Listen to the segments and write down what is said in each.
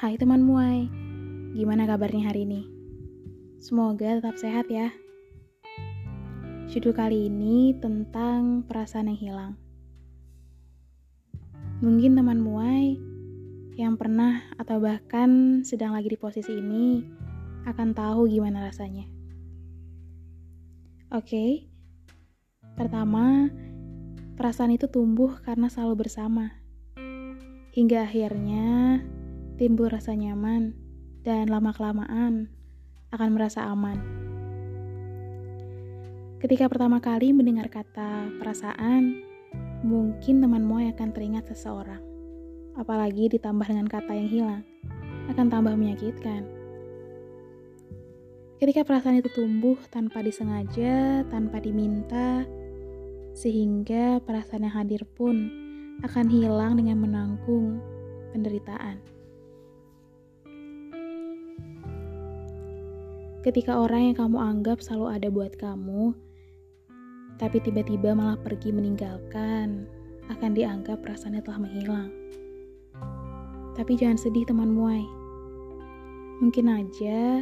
Hai teman muai, gimana kabarnya hari ini? Semoga tetap sehat ya. Judul kali ini tentang perasaan yang hilang. Mungkin teman muai yang pernah atau bahkan sedang lagi di posisi ini akan tahu gimana rasanya. Oke, pertama, perasaan itu tumbuh karena selalu bersama. Hingga akhirnya timbul rasa nyaman dan lama-kelamaan akan merasa aman. Ketika pertama kali mendengar kata perasaan, mungkin temanmu akan teringat seseorang. Apalagi ditambah dengan kata yang hilang, akan tambah menyakitkan. Ketika perasaan itu tumbuh tanpa disengaja, tanpa diminta, sehingga perasaan yang hadir pun akan hilang dengan menanggung penderitaan. Ketika orang yang kamu anggap selalu ada buat kamu, tapi tiba-tiba malah pergi meninggalkan, akan dianggap perasaannya telah menghilang. Tapi jangan sedih teman muai. Mungkin aja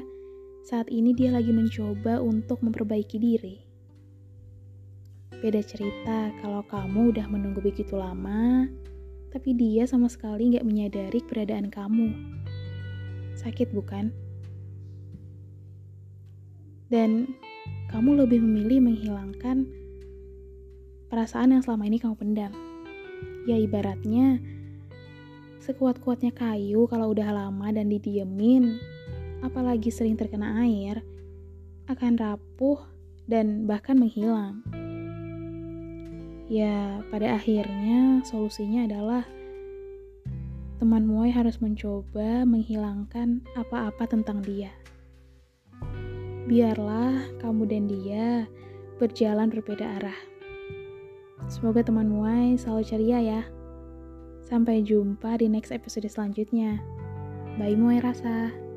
saat ini dia lagi mencoba untuk memperbaiki diri. Beda cerita kalau kamu udah menunggu begitu lama, tapi dia sama sekali nggak menyadari keberadaan kamu. Sakit bukan? Dan kamu lebih memilih menghilangkan perasaan yang selama ini kamu pendam. Ya ibaratnya sekuat-kuatnya kayu kalau udah lama dan didiemin, apalagi sering terkena air, akan rapuh dan bahkan menghilang. Ya, pada akhirnya solusinya adalah teman harus mencoba menghilangkan apa-apa tentang dia. Biarlah kamu dan dia berjalan berbeda arah. Semoga teman Muai selalu ceria ya. Sampai jumpa di next episode selanjutnya. Bye Muai Rasa.